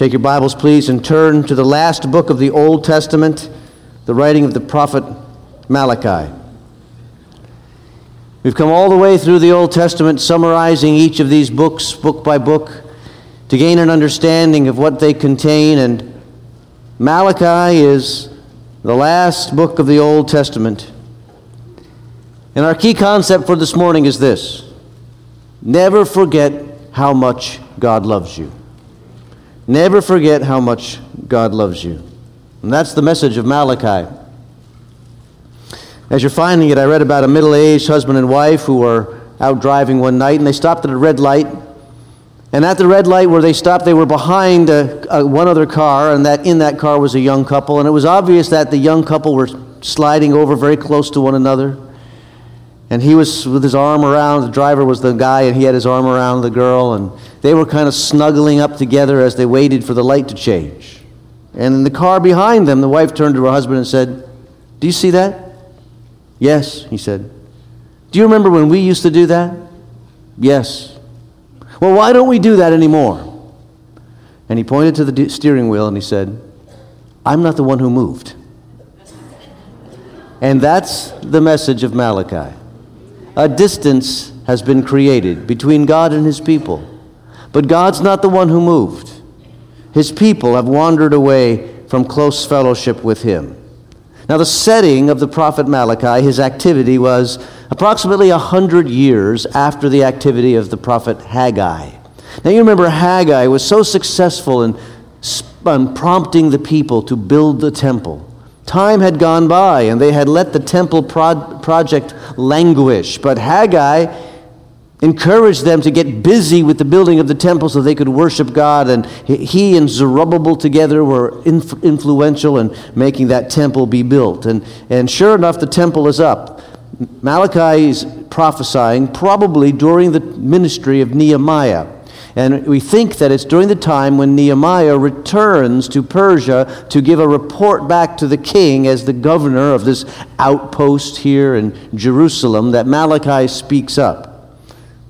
Take your Bibles, please, and turn to the last book of the Old Testament, the writing of the prophet Malachi. We've come all the way through the Old Testament, summarizing each of these books, book by book, to gain an understanding of what they contain. And Malachi is the last book of the Old Testament. And our key concept for this morning is this never forget how much God loves you. Never forget how much God loves you. And that's the message of Malachi. As you're finding it, I read about a middle aged husband and wife who were out driving one night and they stopped at a red light. And at the red light where they stopped, they were behind a, a, one other car, and that in that car was a young couple. And it was obvious that the young couple were sliding over very close to one another. And he was with his arm around, the driver was the guy, and he had his arm around the girl. And they were kind of snuggling up together as they waited for the light to change. And in the car behind them, the wife turned to her husband and said, Do you see that? Yes, he said. Do you remember when we used to do that? Yes. Well, why don't we do that anymore? And he pointed to the steering wheel and he said, I'm not the one who moved. And that's the message of Malachi. A distance has been created between God and his people. But God's not the one who moved. His people have wandered away from close fellowship with him. Now, the setting of the prophet Malachi, his activity was approximately 100 years after the activity of the prophet Haggai. Now, you remember Haggai was so successful in, in prompting the people to build the temple. Time had gone by and they had let the temple pro- project languish. But Haggai encouraged them to get busy with the building of the temple so they could worship God. And he and Zerubbabel together were inf- influential in making that temple be built. And, and sure enough, the temple is up. Malachi is prophesying probably during the ministry of Nehemiah. And we think that it's during the time when Nehemiah returns to Persia to give a report back to the king as the governor of this outpost here in Jerusalem that Malachi speaks up.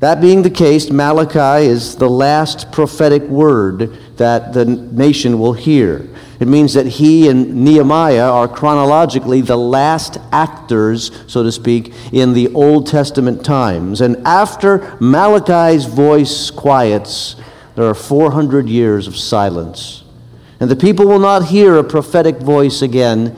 That being the case, Malachi is the last prophetic word that the nation will hear. It means that he and Nehemiah are chronologically the last actors, so to speak, in the Old Testament times. And after Malachi's voice quiets, there are 400 years of silence. And the people will not hear a prophetic voice again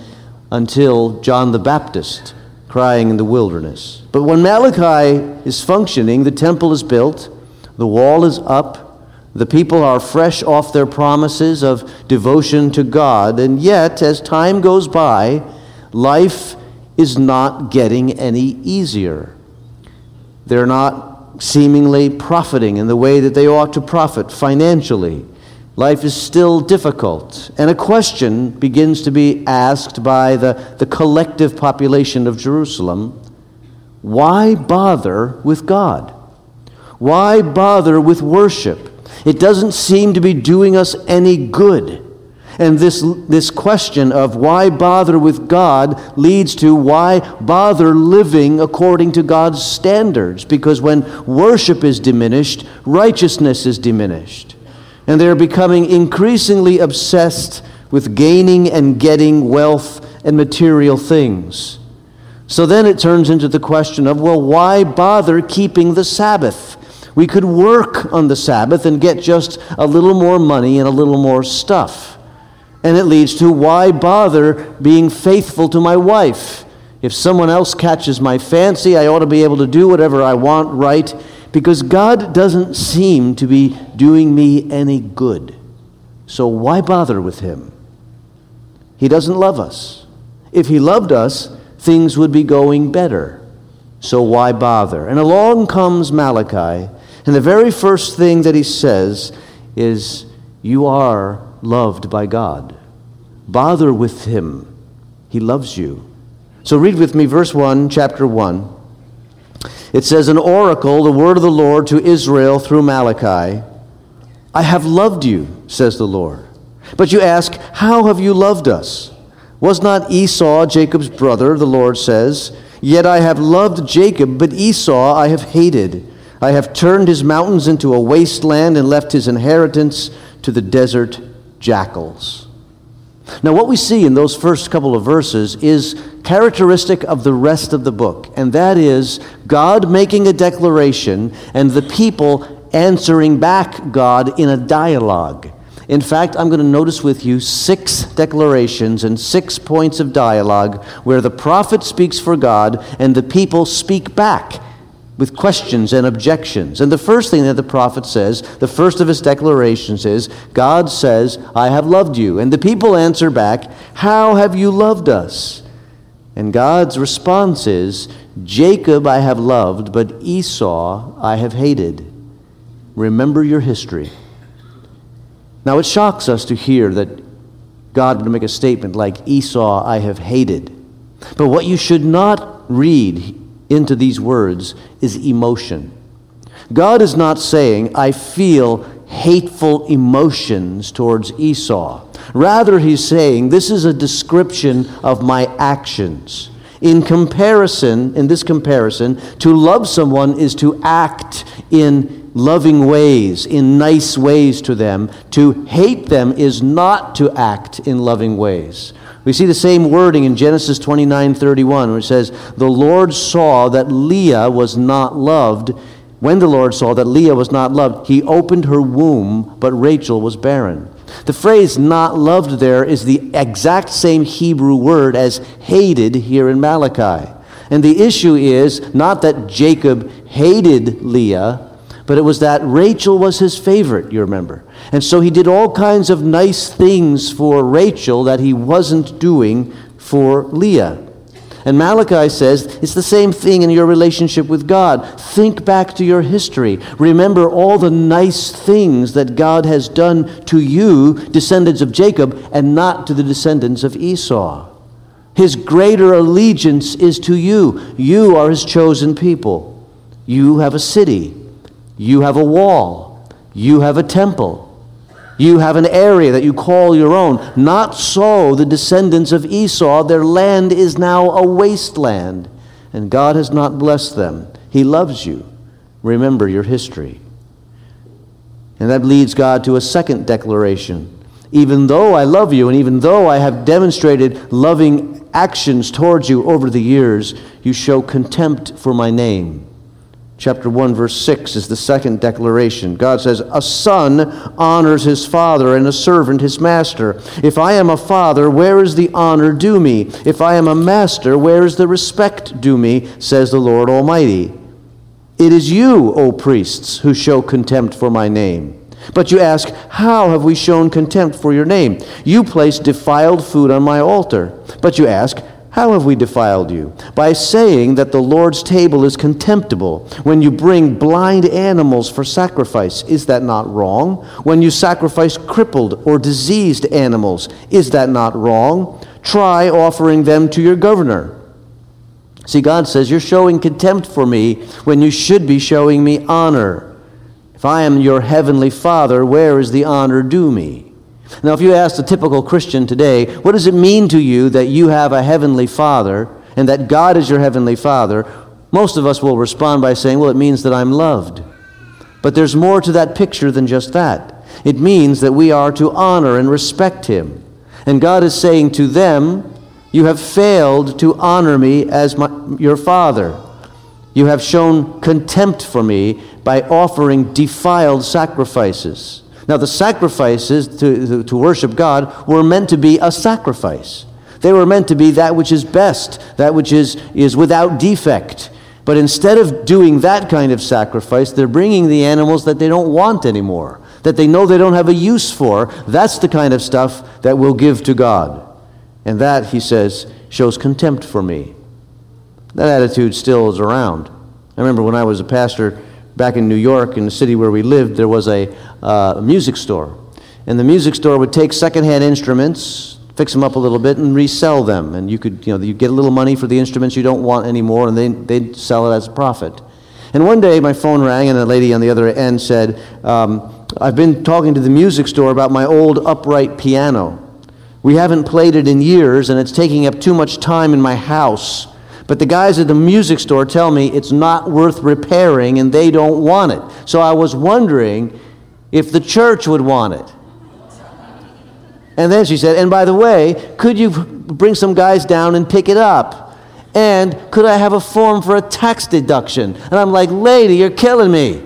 until John the Baptist crying in the wilderness. But when Malachi is functioning, the temple is built, the wall is up, the people are fresh off their promises of devotion to God, and yet, as time goes by, life is not getting any easier. They're not seemingly profiting in the way that they ought to profit financially. Life is still difficult. And a question begins to be asked by the, the collective population of Jerusalem why bother with God? Why bother with worship? It doesn't seem to be doing us any good. And this, this question of why bother with God leads to why bother living according to God's standards. Because when worship is diminished, righteousness is diminished and they're becoming increasingly obsessed with gaining and getting wealth and material things. So then it turns into the question of, well, why bother keeping the Sabbath? We could work on the Sabbath and get just a little more money and a little more stuff. And it leads to why bother being faithful to my wife? If someone else catches my fancy, I ought to be able to do whatever I want right because God doesn't seem to be doing me any good. So why bother with Him? He doesn't love us. If He loved us, things would be going better. So why bother? And along comes Malachi, and the very first thing that he says is, You are loved by God. Bother with Him. He loves you. So read with me verse 1, chapter 1. It says, An oracle, the word of the Lord to Israel through Malachi. I have loved you, says the Lord. But you ask, How have you loved us? Was not Esau Jacob's brother, the Lord says? Yet I have loved Jacob, but Esau I have hated. I have turned his mountains into a wasteland and left his inheritance to the desert jackals. Now, what we see in those first couple of verses is characteristic of the rest of the book, and that is God making a declaration and the people answering back God in a dialogue. In fact, I'm going to notice with you six declarations and six points of dialogue where the prophet speaks for God and the people speak back with questions and objections. And the first thing that the prophet says, the first of his declarations is, God says, I have loved you. And the people answer back, How have you loved us? And God's response is, Jacob I have loved, but Esau I have hated. Remember your history. Now it shocks us to hear that God would make a statement like, Esau I have hated. But what you should not read into these words is emotion. God is not saying, I feel hateful emotions towards Esau. Rather, he's saying, this is a description of my actions. In comparison, in this comparison, to love someone is to act in loving ways, in nice ways to them. To hate them is not to act in loving ways. We see the same wording in Genesis 29 31, where it says, The Lord saw that Leah was not loved. When the Lord saw that Leah was not loved, he opened her womb, but Rachel was barren. The phrase not loved there is the exact same Hebrew word as hated here in Malachi. And the issue is not that Jacob hated Leah, but it was that Rachel was his favorite, you remember. And so he did all kinds of nice things for Rachel that he wasn't doing for Leah. And Malachi says it's the same thing in your relationship with God. Think back to your history. Remember all the nice things that God has done to you, descendants of Jacob, and not to the descendants of Esau. His greater allegiance is to you. You are his chosen people. You have a city. You have a wall. You have a temple. You have an area that you call your own. Not so the descendants of Esau. Their land is now a wasteland, and God has not blessed them. He loves you. Remember your history. And that leads God to a second declaration. Even though I love you, and even though I have demonstrated loving actions towards you over the years, you show contempt for my name chapter 1 verse 6 is the second declaration. God says a son honors his father and a servant his master. If i am a father where is the honor due me? If i am a master where is the respect due me? says the lord almighty. It is you o priests who show contempt for my name. But you ask, How have we shown contempt for your name? You place defiled food on my altar. But you ask, how have we defiled you? By saying that the Lord's table is contemptible when you bring blind animals for sacrifice. Is that not wrong? When you sacrifice crippled or diseased animals. Is that not wrong? Try offering them to your governor. See, God says, You're showing contempt for me when you should be showing me honor. If I am your heavenly Father, where is the honor due me? Now, if you ask the typical Christian today, what does it mean to you that you have a heavenly Father and that God is your heavenly Father? Most of us will respond by saying, well, it means that I'm loved. But there's more to that picture than just that. It means that we are to honor and respect Him. And God is saying to them, You have failed to honor me as my, your Father. You have shown contempt for me by offering defiled sacrifices. Now, the sacrifices to, to, worship God were meant to be a sacrifice. They were meant to be that which is best, that which is, is without defect. But instead of doing that kind of sacrifice, they're bringing the animals that they don't want anymore, that they know they don't have a use for. That's the kind of stuff that we'll give to God. And that, he says, shows contempt for me. That attitude still is around. I remember when I was a pastor back in New York, in the city where we lived, there was a, uh, music store. And the music store would take secondhand instruments, fix them up a little bit, and resell them. And you could, you know, you get a little money for the instruments you don't want anymore, and they, they'd sell it as a profit. And one day my phone rang, and a lady on the other end said, um, I've been talking to the music store about my old upright piano. We haven't played it in years, and it's taking up too much time in my house. But the guys at the music store tell me it's not worth repairing and they don't want it. So I was wondering if the church would want it. And then she said, And by the way, could you bring some guys down and pick it up? And could I have a form for a tax deduction? And I'm like, Lady, you're killing me.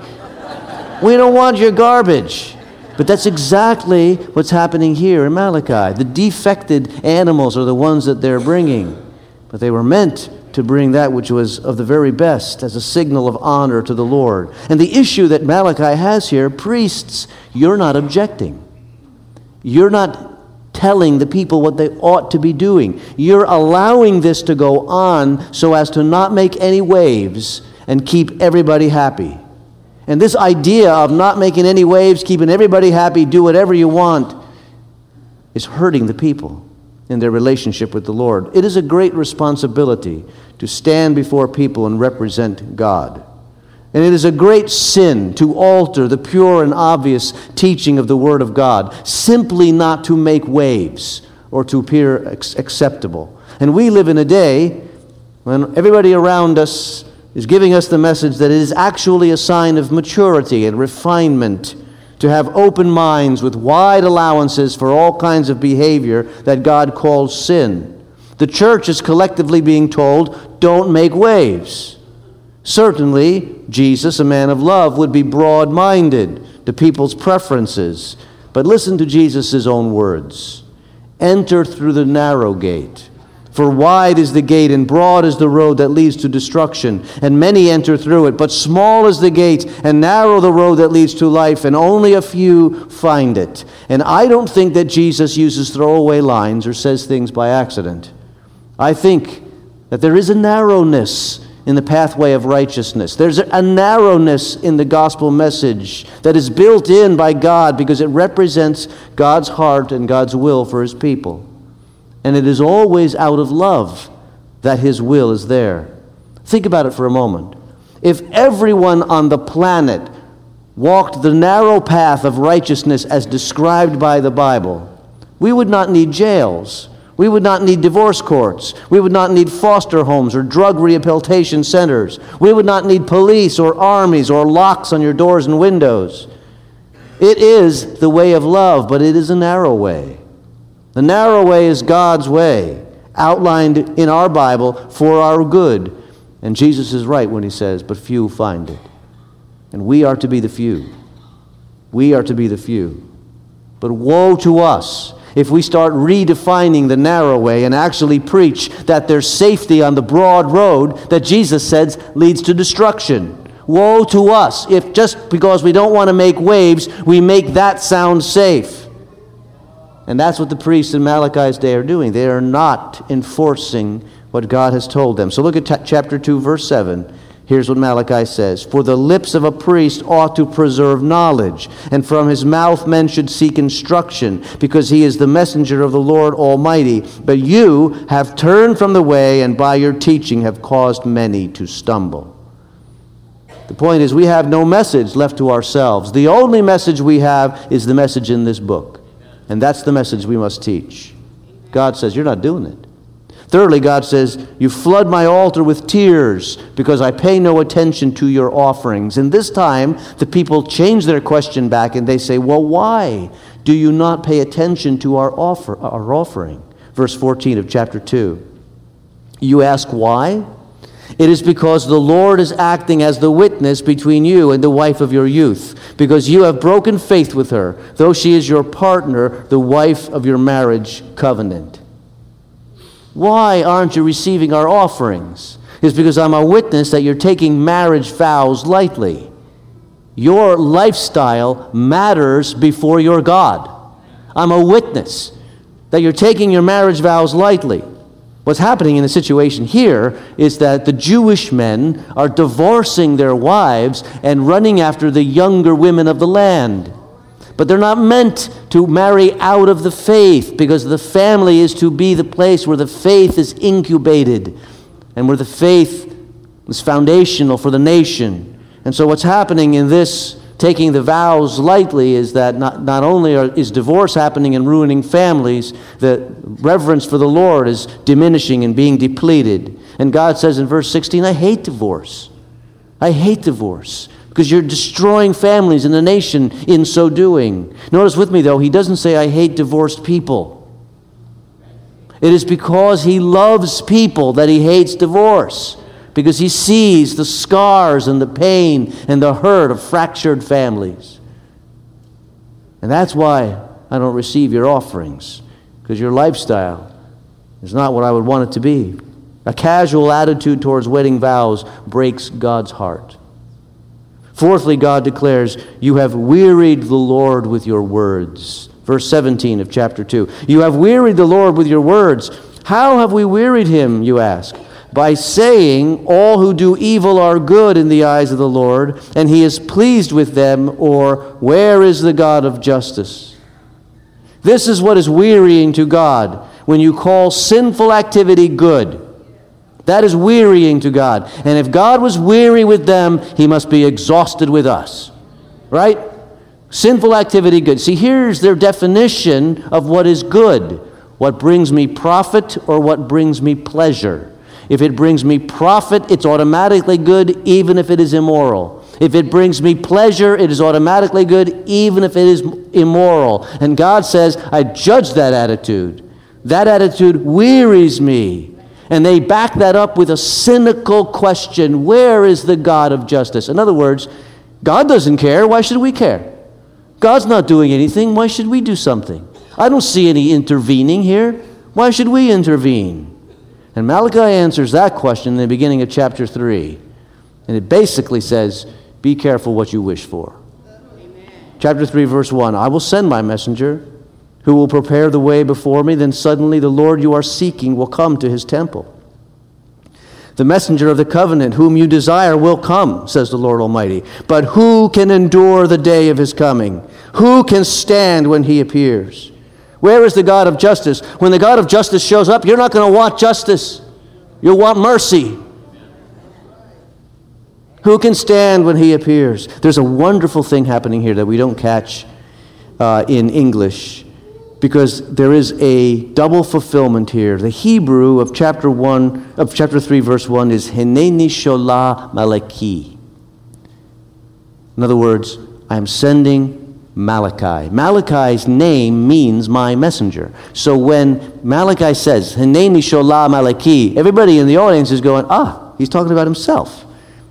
we don't want your garbage. But that's exactly what's happening here in Malachi. The defected animals are the ones that they're bringing. But they were meant to bring that which was of the very best as a signal of honor to the Lord. And the issue that Malachi has here priests, you're not objecting. You're not telling the people what they ought to be doing. You're allowing this to go on so as to not make any waves and keep everybody happy. And this idea of not making any waves, keeping everybody happy, do whatever you want, is hurting the people in their relationship with the Lord. It is a great responsibility to stand before people and represent God. And it is a great sin to alter the pure and obvious teaching of the Word of God, simply not to make waves or to appear acceptable. And we live in a day when everybody around us is giving us the message that it is actually a sign of maturity and refinement to have open minds with wide allowances for all kinds of behavior that God calls sin. The church is collectively being told, don't make waves. Certainly, Jesus, a man of love, would be broad minded to people's preferences. But listen to Jesus' own words Enter through the narrow gate. For wide is the gate and broad is the road that leads to destruction, and many enter through it. But small is the gate and narrow the road that leads to life, and only a few find it. And I don't think that Jesus uses throwaway lines or says things by accident. I think that there is a narrowness in the pathway of righteousness. There's a narrowness in the gospel message that is built in by God because it represents God's heart and God's will for his people. And it is always out of love that his will is there. Think about it for a moment. If everyone on the planet walked the narrow path of righteousness as described by the Bible, we would not need jails. We would not need divorce courts. We would not need foster homes or drug rehabilitation centers. We would not need police or armies or locks on your doors and windows. It is the way of love, but it is a narrow way. The narrow way is God's way, outlined in our Bible for our good. And Jesus is right when he says, But few find it. And we are to be the few. We are to be the few. But woe to us if we start redefining the narrow way and actually preach that there's safety on the broad road that Jesus says leads to destruction. Woe to us if just because we don't want to make waves, we make that sound safe. And that's what the priests in Malachi's day are doing. They are not enforcing what God has told them. So look at t- chapter 2, verse 7. Here's what Malachi says For the lips of a priest ought to preserve knowledge, and from his mouth men should seek instruction, because he is the messenger of the Lord Almighty. But you have turned from the way, and by your teaching have caused many to stumble. The point is, we have no message left to ourselves. The only message we have is the message in this book. And that's the message we must teach. God says, You're not doing it. Thirdly, God says, You flood my altar with tears because I pay no attention to your offerings. And this time, the people change their question back and they say, Well, why do you not pay attention to our, offer, our offering? Verse 14 of chapter 2. You ask why? It is because the Lord is acting as the witness between you and the wife of your youth, because you have broken faith with her, though she is your partner, the wife of your marriage covenant. Why aren't you receiving our offerings? It's because I'm a witness that you're taking marriage vows lightly. Your lifestyle matters before your God. I'm a witness that you're taking your marriage vows lightly. What's happening in the situation here is that the Jewish men are divorcing their wives and running after the younger women of the land. But they're not meant to marry out of the faith because the family is to be the place where the faith is incubated and where the faith is foundational for the nation. And so, what's happening in this taking the vows lightly is that not, not only are, is divorce happening and ruining families, the reverence for the Lord is diminishing and being depleted. And God says in verse 16, I hate divorce. I hate divorce. Because you're destroying families and the nation in so doing. Notice with me, though, he doesn't say, I hate divorced people. It is because he loves people that he hates divorce, because he sees the scars and the pain and the hurt of fractured families. And that's why I don't receive your offerings, because your lifestyle is not what I would want it to be. A casual attitude towards wedding vows breaks God's heart. Fourthly, God declares, You have wearied the Lord with your words. Verse 17 of chapter 2. You have wearied the Lord with your words. How have we wearied him, you ask? By saying, All who do evil are good in the eyes of the Lord, and he is pleased with them, or Where is the God of justice? This is what is wearying to God when you call sinful activity good. That is wearying to God. And if God was weary with them, he must be exhausted with us. Right? Sinful activity, good. See, here's their definition of what is good what brings me profit or what brings me pleasure. If it brings me profit, it's automatically good, even if it is immoral. If it brings me pleasure, it is automatically good, even if it is immoral. And God says, I judge that attitude. That attitude wearies me. And they back that up with a cynical question Where is the God of justice? In other words, God doesn't care. Why should we care? God's not doing anything. Why should we do something? I don't see any intervening here. Why should we intervene? And Malachi answers that question in the beginning of chapter 3. And it basically says, Be careful what you wish for. Amen. Chapter 3, verse 1 I will send my messenger who will prepare the way before me. Then suddenly the Lord you are seeking will come to his temple. The messenger of the covenant, whom you desire, will come, says the Lord Almighty. But who can endure the day of his coming? Who can stand when he appears? Where is the God of justice? When the God of justice shows up, you're not going to want justice, you'll want mercy. Who can stand when he appears? There's a wonderful thing happening here that we don't catch uh, in English because there is a double fulfillment here. The Hebrew of chapter 1 of chapter 3 verse 1 is Hineni Sholah Malaki. In other words, I am sending Malachi. Malachi's name means my messenger. So when Malachi says, Hineni Sholah Malaki, everybody in the audience is going, ah, he's talking about himself.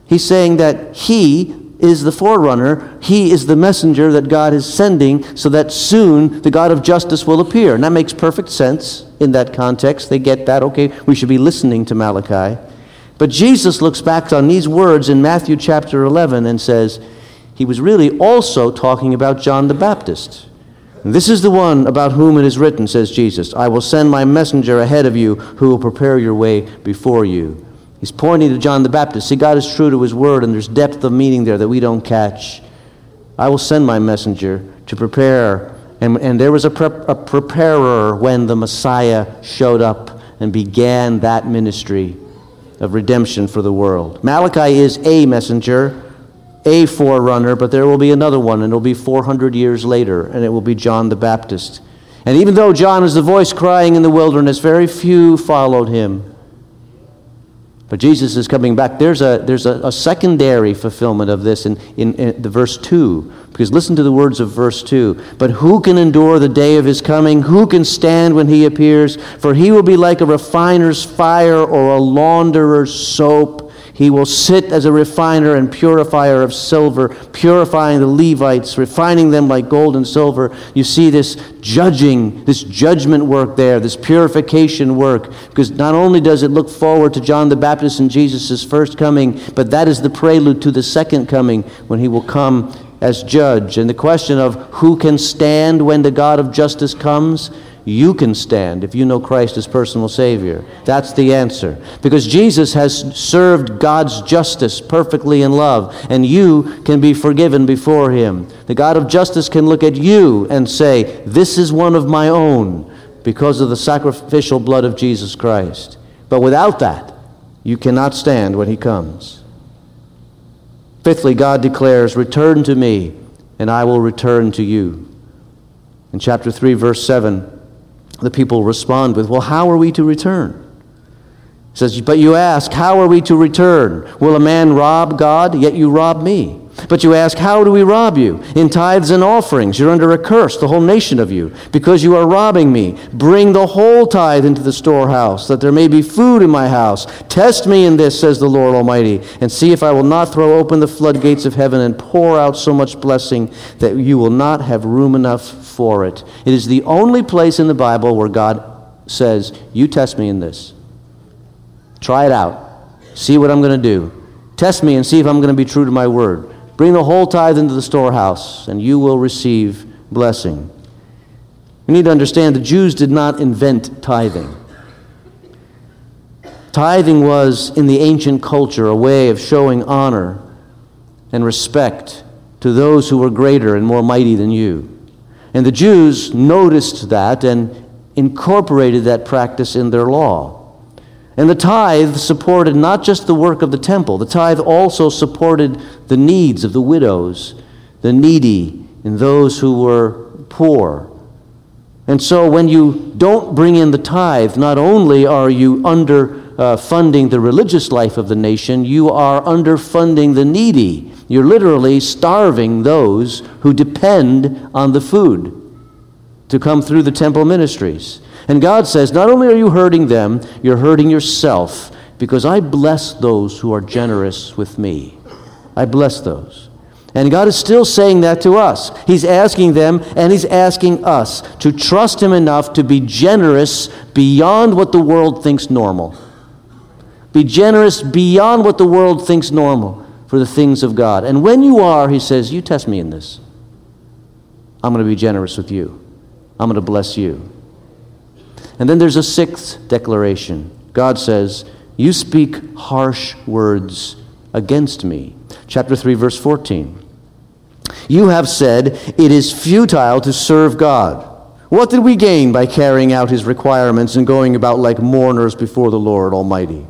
He's saying that he is the forerunner. He is the messenger that God is sending so that soon the God of justice will appear. And that makes perfect sense in that context. They get that. Okay, we should be listening to Malachi. But Jesus looks back on these words in Matthew chapter 11 and says, he was really also talking about John the Baptist. This is the one about whom it is written, says Jesus I will send my messenger ahead of you who will prepare your way before you. He's pointing to John the Baptist. See, God is true to his word, and there's depth of meaning there that we don't catch. I will send my messenger to prepare. And, and there was a, a preparer when the Messiah showed up and began that ministry of redemption for the world. Malachi is a messenger a forerunner, but there will be another one, and it will be 400 years later, and it will be John the Baptist. And even though John is the voice crying in the wilderness, very few followed him. But Jesus is coming back. There's a, there's a, a secondary fulfillment of this in, in, in, the verse 2. Because listen to the words of verse 2. But who can endure the day of his coming? Who can stand when he appears? For he will be like a refiner's fire or a launderer's soap. He will sit as a refiner and purifier of silver, purifying the Levites, refining them like gold and silver. You see this judging, this judgment work there, this purification work, because not only does it look forward to John the Baptist and Jesus' first coming, but that is the prelude to the second coming when he will come as judge. And the question of who can stand when the God of justice comes you can stand if you know Christ as personal Savior. That's the answer. Because Jesus has served God's justice perfectly in love, and you can be forgiven before Him. The God of justice can look at you and say, This is one of my own because of the sacrificial blood of Jesus Christ. But without that, you cannot stand when He comes. Fifthly, God declares, Return to me, and I will return to you. In chapter 3, verse 7, the people respond with, Well, how are we to return? He says, But you ask, How are we to return? Will a man rob God? Yet you rob me. But you ask, How do we rob you? In tithes and offerings. You're under a curse, the whole nation of you, because you are robbing me. Bring the whole tithe into the storehouse, that there may be food in my house. Test me in this, says the Lord Almighty, and see if I will not throw open the floodgates of heaven and pour out so much blessing that you will not have room enough for it. It is the only place in the Bible where God says, You test me in this. Try it out. See what I'm going to do. Test me and see if I'm going to be true to my word. Bring the whole tithe into the storehouse, and you will receive blessing. We need to understand the Jews did not invent tithing. Tithing was, in the ancient culture, a way of showing honor and respect to those who were greater and more mighty than you. And the Jews noticed that and incorporated that practice in their law. And the tithe supported not just the work of the temple, the tithe also supported the needs of the widows, the needy, and those who were poor. And so when you don't bring in the tithe, not only are you underfunding uh, the religious life of the nation, you are underfunding the needy. You're literally starving those who depend on the food to come through the temple ministries. And God says, Not only are you hurting them, you're hurting yourself because I bless those who are generous with me. I bless those. And God is still saying that to us. He's asking them and He's asking us to trust Him enough to be generous beyond what the world thinks normal. Be generous beyond what the world thinks normal for the things of God. And when you are, He says, You test me in this. I'm going to be generous with you, I'm going to bless you. And then there's a sixth declaration. God says, You speak harsh words against me. Chapter 3, verse 14. You have said, It is futile to serve God. What did we gain by carrying out his requirements and going about like mourners before the Lord Almighty?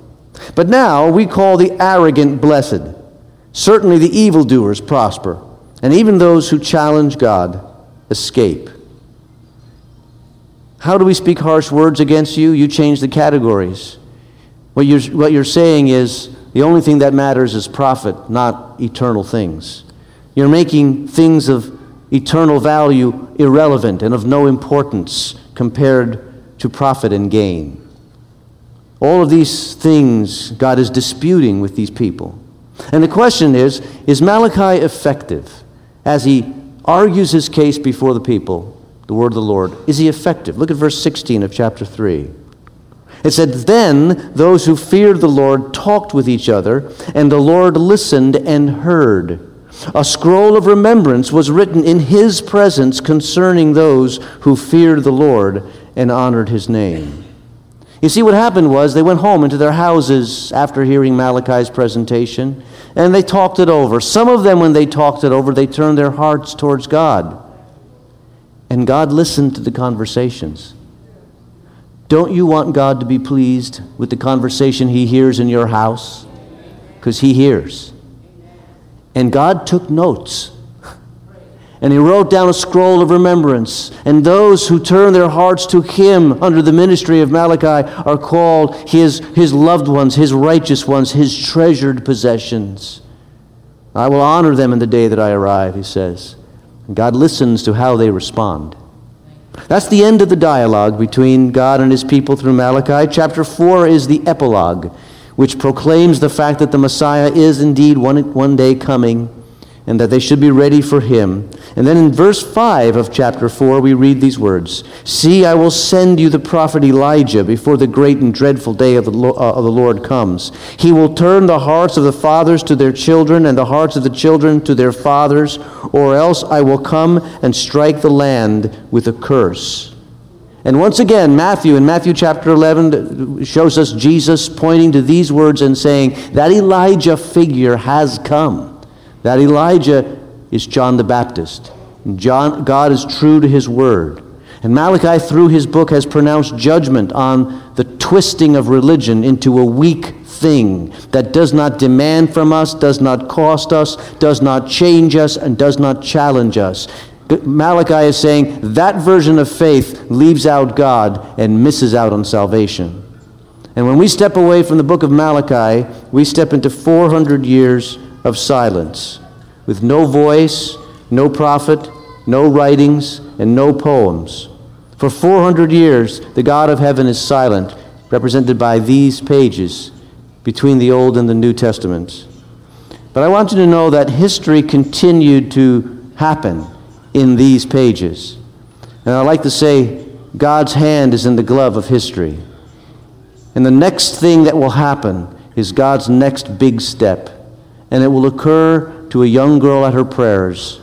But now we call the arrogant blessed. Certainly the evildoers prosper, and even those who challenge God escape. How do we speak harsh words against you? You change the categories. What you're, what you're saying is the only thing that matters is profit, not eternal things. You're making things of eternal value irrelevant and of no importance compared to profit and gain. All of these things God is disputing with these people. And the question is is Malachi effective as he argues his case before the people? The word of the Lord. Is he effective? Look at verse 16 of chapter 3. It said, Then those who feared the Lord talked with each other, and the Lord listened and heard. A scroll of remembrance was written in his presence concerning those who feared the Lord and honored his name. You see, what happened was they went home into their houses after hearing Malachi's presentation, and they talked it over. Some of them, when they talked it over, they turned their hearts towards God. And God listened to the conversations. Don't you want God to be pleased with the conversation He hears in your house? Because He hears. And God took notes. And He wrote down a scroll of remembrance. And those who turn their hearts to Him under the ministry of Malachi are called His, his loved ones, His righteous ones, His treasured possessions. I will honor them in the day that I arrive, He says. God listens to how they respond. That's the end of the dialogue between God and his people through Malachi. Chapter 4 is the epilogue, which proclaims the fact that the Messiah is indeed one, one day coming and that they should be ready for him. And then in verse 5 of chapter 4, we read these words See, I will send you the prophet Elijah before the great and dreadful day of the, uh, of the Lord comes. He will turn the hearts of the fathers to their children, and the hearts of the children to their fathers, or else I will come and strike the land with a curse. And once again, Matthew, in Matthew chapter 11, shows us Jesus pointing to these words and saying, That Elijah figure has come. That Elijah is John the Baptist. John, God is true to his word. And Malachi, through his book, has pronounced judgment on the twisting of religion into a weak thing that does not demand from us, does not cost us, does not change us, and does not challenge us. Malachi is saying that version of faith leaves out God and misses out on salvation. And when we step away from the book of Malachi, we step into 400 years of silence. with no voice, no prophet, no writings, and no poems. For 400 years, the God of heaven is silent, represented by these pages between the Old and the New Testaments. But I want you to know that history continued to happen in these pages. And I like to say, God's hand is in the glove of history. And the next thing that will happen is God's next big step. And it will occur to a young girl at her prayers.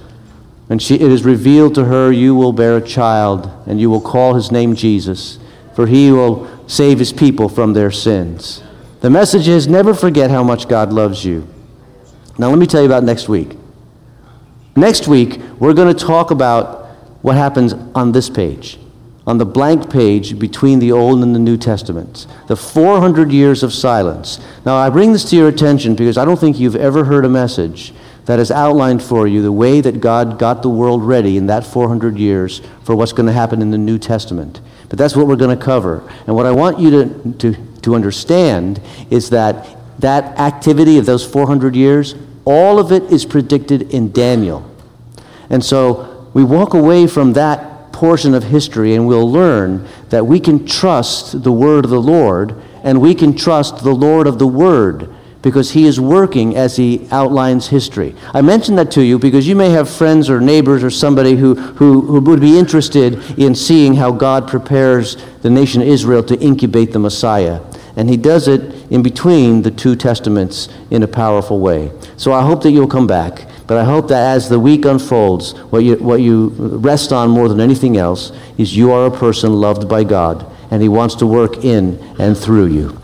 And she, it is revealed to her, You will bear a child, and you will call his name Jesus, for he will save his people from their sins. The message is never forget how much God loves you. Now, let me tell you about next week. Next week, we're going to talk about what happens on this page, on the blank page between the Old and the New Testaments, the 400 years of silence. Now, I bring this to your attention because I don't think you've ever heard a message that has outlined for you the way that God got the world ready in that 400 years for what's going to happen in the New Testament. But that's what we're going to cover. And what I want you to, to, to understand is that that activity of those 400 years, all of it is predicted in Daniel. And so we walk away from that portion of history and we'll learn that we can trust the word of the Lord and we can trust the Lord of the word because he is working as he outlines history. I mention that to you because you may have friends or neighbors or somebody who, who, who would be interested in seeing how God prepares the nation of Israel to incubate the Messiah. And he does it in between the two testaments in a powerful way. So I hope that you'll come back. But I hope that as the week unfolds, what you, what you rest on more than anything else is you are a person loved by God, and He wants to work in and through you.